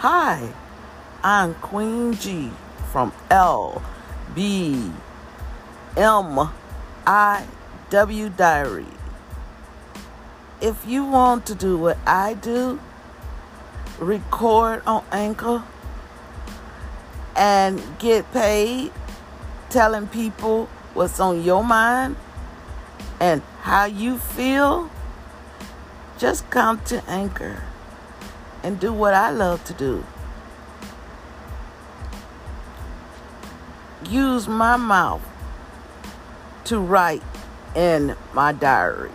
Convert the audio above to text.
Hi, I'm Queen G from L B M I W Diary. If you want to do what I do, record on Anchor and get paid telling people what's on your mind and how you feel, just come to Anchor and do what I love to do. Use my mouth to write in my diary.